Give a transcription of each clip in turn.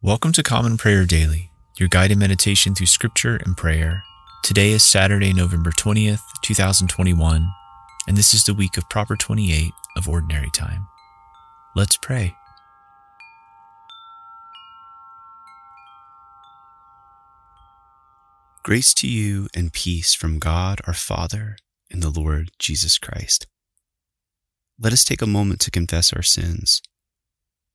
Welcome to Common Prayer Daily, your guided meditation through scripture and prayer. Today is Saturday, November 20th, 2021, and this is the week of Proper 28 of Ordinary Time. Let's pray. Grace to you and peace from God our Father and the Lord Jesus Christ. Let us take a moment to confess our sins.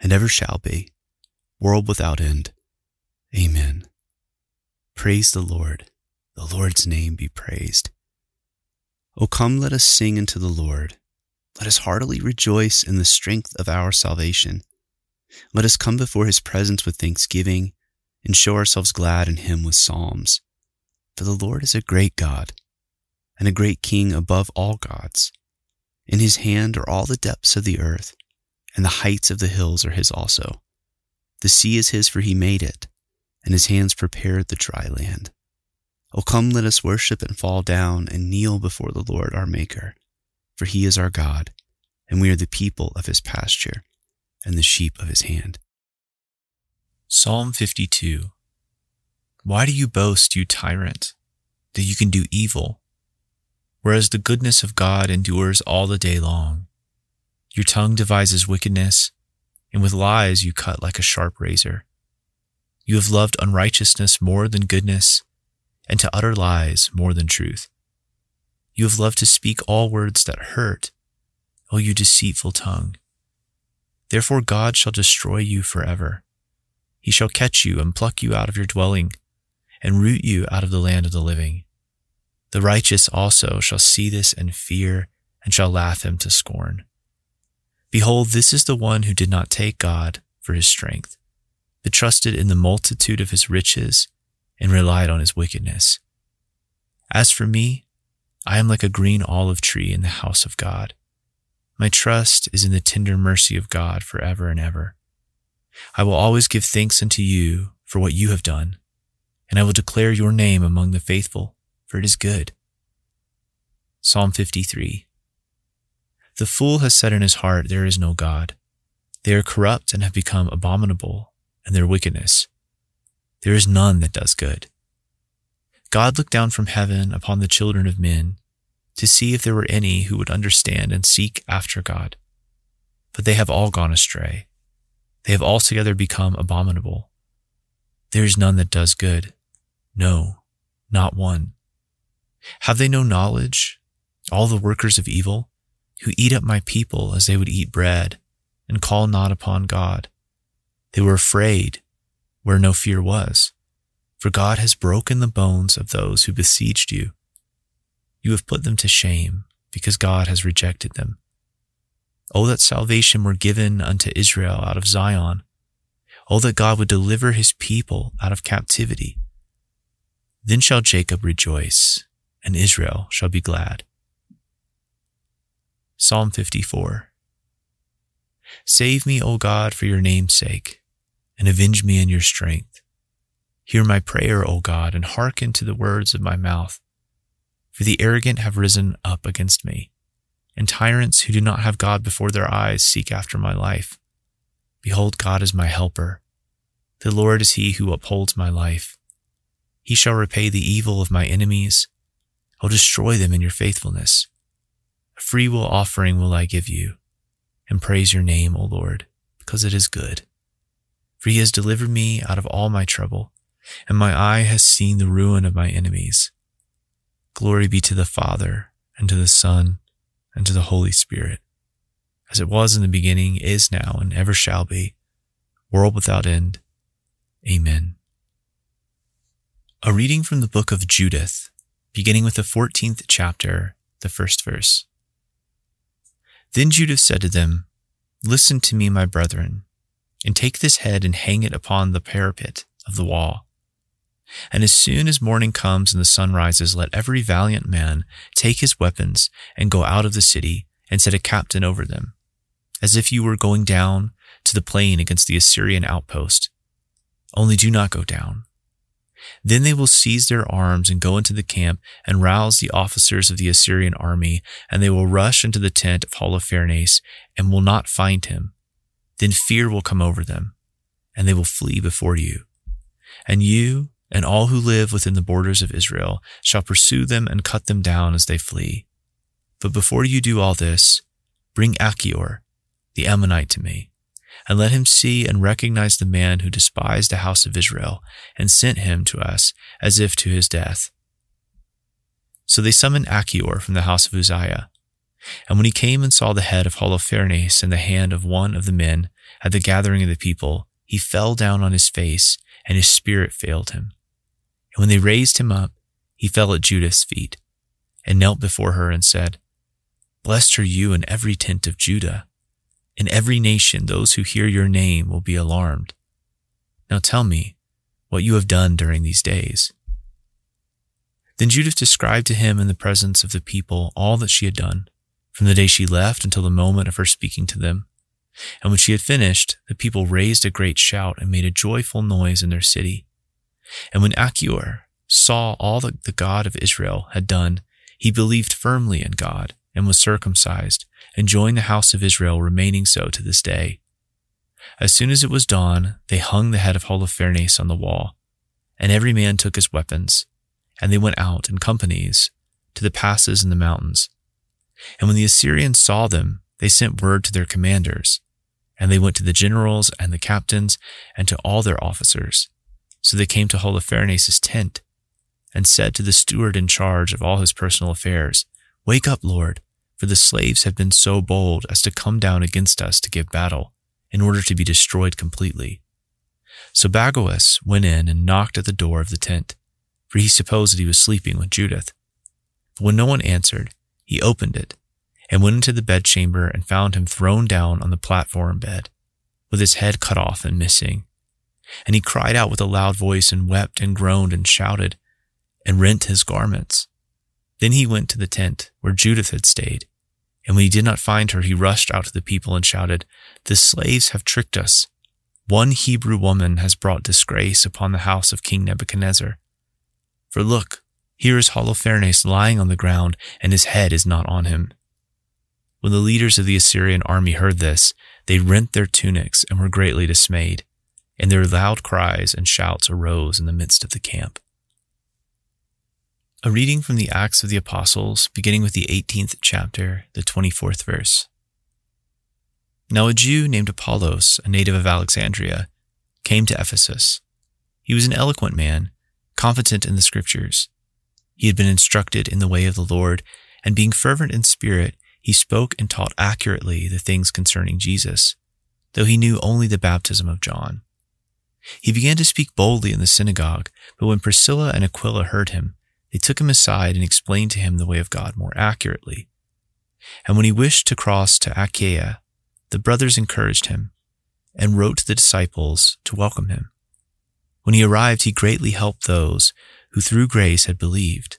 and ever shall be, world without end. Amen. Praise the Lord. The Lord's name be praised. O come, let us sing unto the Lord. Let us heartily rejoice in the strength of our salvation. Let us come before his presence with thanksgiving and show ourselves glad in him with psalms. For the Lord is a great God and a great King above all gods. In his hand are all the depths of the earth, and the heights of the hills are his also. The sea is his, for he made it, and his hands prepared the dry land. O come, let us worship and fall down and kneel before the Lord our Maker, for he is our God, and we are the people of his pasture and the sheep of his hand. Psalm 52 Why do you boast, you tyrant, that you can do evil, whereas the goodness of God endures all the day long? Your tongue devises wickedness, and with lies you cut like a sharp razor. You have loved unrighteousness more than goodness, and to utter lies more than truth. You have loved to speak all words that hurt, O you deceitful tongue. Therefore God shall destroy you forever. He shall catch you and pluck you out of your dwelling, and root you out of the land of the living. The righteous also shall see this and fear, and shall laugh him to scorn. Behold, this is the one who did not take God for his strength, but trusted in the multitude of his riches, and relied on his wickedness. As for me, I am like a green olive tree in the house of God. My trust is in the tender mercy of God forever and ever. I will always give thanks unto you for what you have done, and I will declare your name among the faithful, for it is good. Psalm 53 The fool has said in his heart, There is no God. They are corrupt and have become abominable in their wickedness. There is none that does good. God looked down from heaven upon the children of men to see if there were any who would understand and seek after God. But they have all gone astray. They have altogether become abominable. There is none that does good. No, not one. Have they no knowledge? All the workers of evil, who eat up my people as they would eat bread, and call not upon God. They were afraid where no fear was, for God has broken the bones of those who besieged you. You have put them to shame, because God has rejected them. Oh, that salvation were given unto Israel out of Zion. Oh, that God would deliver his people out of captivity. Then shall Jacob rejoice, and Israel shall be glad. Psalm 54 Save me, O God, for your name's sake, and avenge me in your strength. Hear my prayer, O God, and hearken to the words of my mouth. For the arrogant have risen up against me and tyrants who do not have God before their eyes seek after my life. Behold, God is my helper. The Lord is he who upholds my life. He shall repay the evil of my enemies. I'll destroy them in your faithfulness. Free will offering will I give you, and praise your name, O Lord, because it is good. for he has delivered me out of all my trouble, and my eye has seen the ruin of my enemies. Glory be to the Father, and to the Son, and to the Holy Spirit, as it was in the beginning, is now, and ever shall be, world without end. Amen. A reading from the book of Judith, beginning with the 14th chapter, the first verse. Then Judith said to them, Listen to me, my brethren and take this head and hang it upon the parapet of the wall. And as soon as morning comes and the sun rises, let every valiant man take his weapons and go out of the city and set a captain over them, as if you were going down to the plain against the Assyrian outpost. Only do not go down. Then they will seize their arms and go into the camp and rouse the officers of the Assyrian army, and they will rush into the tent of Holofernes and will not find him then fear will come over them, and they will flee before you. And you and all who live within the borders of Israel shall pursue them and cut them down as they flee. But before you do all this, bring Achior, the Ammonite, to me, and let him see and recognize the man who despised the house of Israel and sent him to us as if to his death. So they summoned Achior from the house of Uzziah, and when he came and saw the head of Holofernes in the hand of one of the men at the gathering of the people, he fell down on his face, and his spirit failed him. And when they raised him up, he fell at Judith's feet, and knelt before her and said, Blessed are you in every tent of Judah. In every nation, those who hear your name will be alarmed. Now tell me what you have done during these days. Then Judith described to him in the presence of the people all that she had done from the day she left until the moment of her speaking to them. And when she had finished, the people raised a great shout and made a joyful noise in their city. And when Achior saw all that the God of Israel had done, he believed firmly in God and was circumcised and joined the house of Israel, remaining so to this day. As soon as it was dawn, they hung the head of Holofernes on the wall, and every man took his weapons, and they went out in companies to the passes and the mountains and when the Assyrians saw them, they sent word to their commanders, and they went to the generals and the captains and to all their officers. So they came to Holofernes' tent and said to the steward in charge of all his personal affairs, Wake up, Lord, for the slaves have been so bold as to come down against us to give battle, in order to be destroyed completely. So Bagoas went in and knocked at the door of the tent, for he supposed that he was sleeping with Judith. But when no one answered, he opened it and went into the bedchamber and found him thrown down on the platform bed, with his head cut off and missing. And he cried out with a loud voice and wept and groaned and shouted and rent his garments. Then he went to the tent where Judith had stayed. And when he did not find her, he rushed out to the people and shouted, The slaves have tricked us. One Hebrew woman has brought disgrace upon the house of King Nebuchadnezzar. For look, here is Holofernes lying on the ground, and his head is not on him. When the leaders of the Assyrian army heard this, they rent their tunics and were greatly dismayed, and their loud cries and shouts arose in the midst of the camp. A reading from the Acts of the Apostles, beginning with the 18th chapter, the 24th verse. Now a Jew named Apollos, a native of Alexandria, came to Ephesus. He was an eloquent man, competent in the scriptures he had been instructed in the way of the Lord, and being fervent in spirit, he spoke and taught accurately the things concerning Jesus, though he knew only the baptism of John. He began to speak boldly in the synagogue, but when Priscilla and Aquila heard him, they took him aside and explained to him the way of God more accurately. And when he wished to cross to Achaia, the brothers encouraged him and wrote to the disciples to welcome him. When he arrived, he greatly helped those who through grace had believed,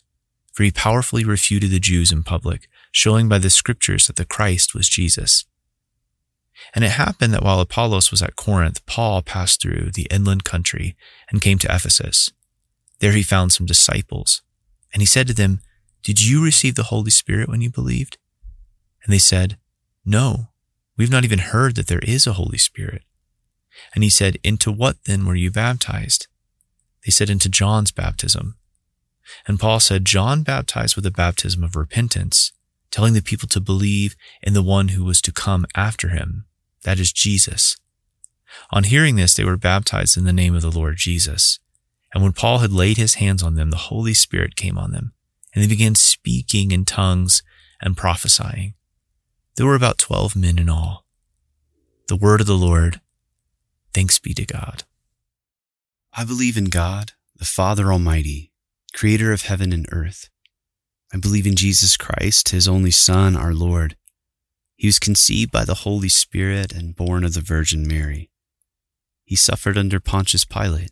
for he powerfully refuted the Jews in public, showing by the scriptures that the Christ was Jesus. And it happened that while Apollos was at Corinth, Paul passed through the inland country and came to Ephesus. There he found some disciples, and he said to them, Did you receive the Holy Spirit when you believed? And they said, No, we've not even heard that there is a Holy Spirit. And he said, Into what then were you baptized? They said, Into John's baptism. And Paul said, John baptized with the baptism of repentance, telling the people to believe in the one who was to come after him, that is Jesus. On hearing this, they were baptized in the name of the Lord Jesus. And when Paul had laid his hands on them, the Holy Spirit came on them, and they began speaking in tongues and prophesying. There were about twelve men in all. The word of the Lord. Thanks be to God. I believe in God, the Father Almighty, creator of heaven and earth. I believe in Jesus Christ, his only Son, our Lord. He was conceived by the Holy Spirit and born of the Virgin Mary. He suffered under Pontius Pilate,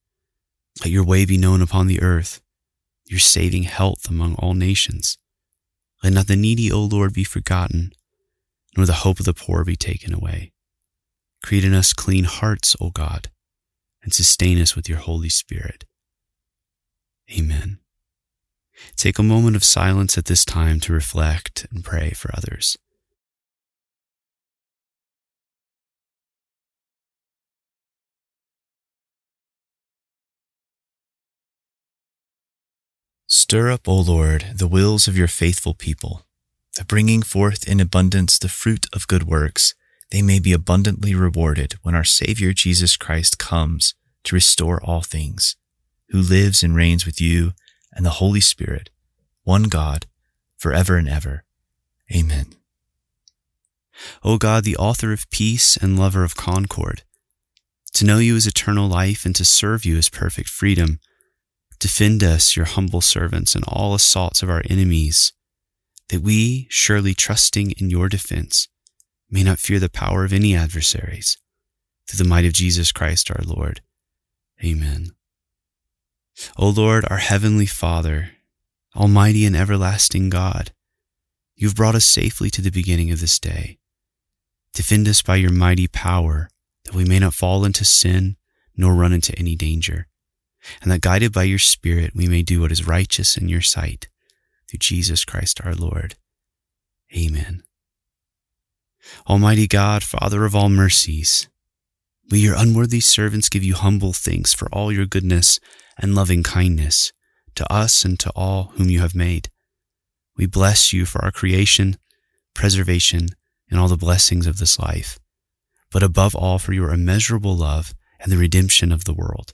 Let your way be known upon the earth, your saving health among all nations. Let not the needy, O Lord, be forgotten, nor the hope of the poor be taken away. Create in us clean hearts, O God, and sustain us with your Holy Spirit. Amen. Take a moment of silence at this time to reflect and pray for others. Stir up, O Lord, the wills of your faithful people, that bringing forth in abundance the fruit of good works, they may be abundantly rewarded when our Savior Jesus Christ comes to restore all things, who lives and reigns with you and the Holy Spirit, one God, forever and ever. Amen. O God, the author of peace and lover of concord, to know you is eternal life and to serve you is perfect freedom. Defend us, your humble servants, in all assaults of our enemies, that we, surely trusting in your defense, may not fear the power of any adversaries. Through the might of Jesus Christ our Lord. Amen. O Lord, our heavenly Father, Almighty and everlasting God, you have brought us safely to the beginning of this day. Defend us by your mighty power, that we may not fall into sin nor run into any danger and that guided by your Spirit we may do what is righteous in your sight, through Jesus Christ our Lord. Amen. Almighty God, Father of all mercies, we, your unworthy servants, give you humble thanks for all your goodness and loving kindness to us and to all whom you have made. We bless you for our creation, preservation, and all the blessings of this life, but above all for your immeasurable love and the redemption of the world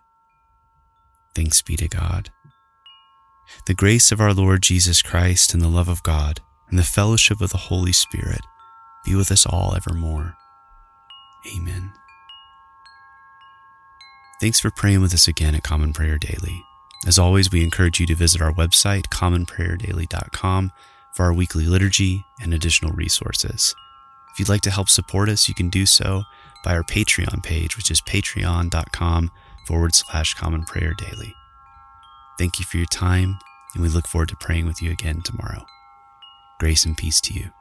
Thanks be to God. The grace of our Lord Jesus Christ and the love of God and the fellowship of the Holy Spirit be with us all evermore. Amen. Thanks for praying with us again at Common Prayer Daily. As always, we encourage you to visit our website, commonprayerdaily.com, for our weekly liturgy and additional resources. If you'd like to help support us, you can do so by our Patreon page, which is patreon.com forward slash common prayer daily. Thank you for your time, and we look forward to praying with you again tomorrow. Grace and peace to you.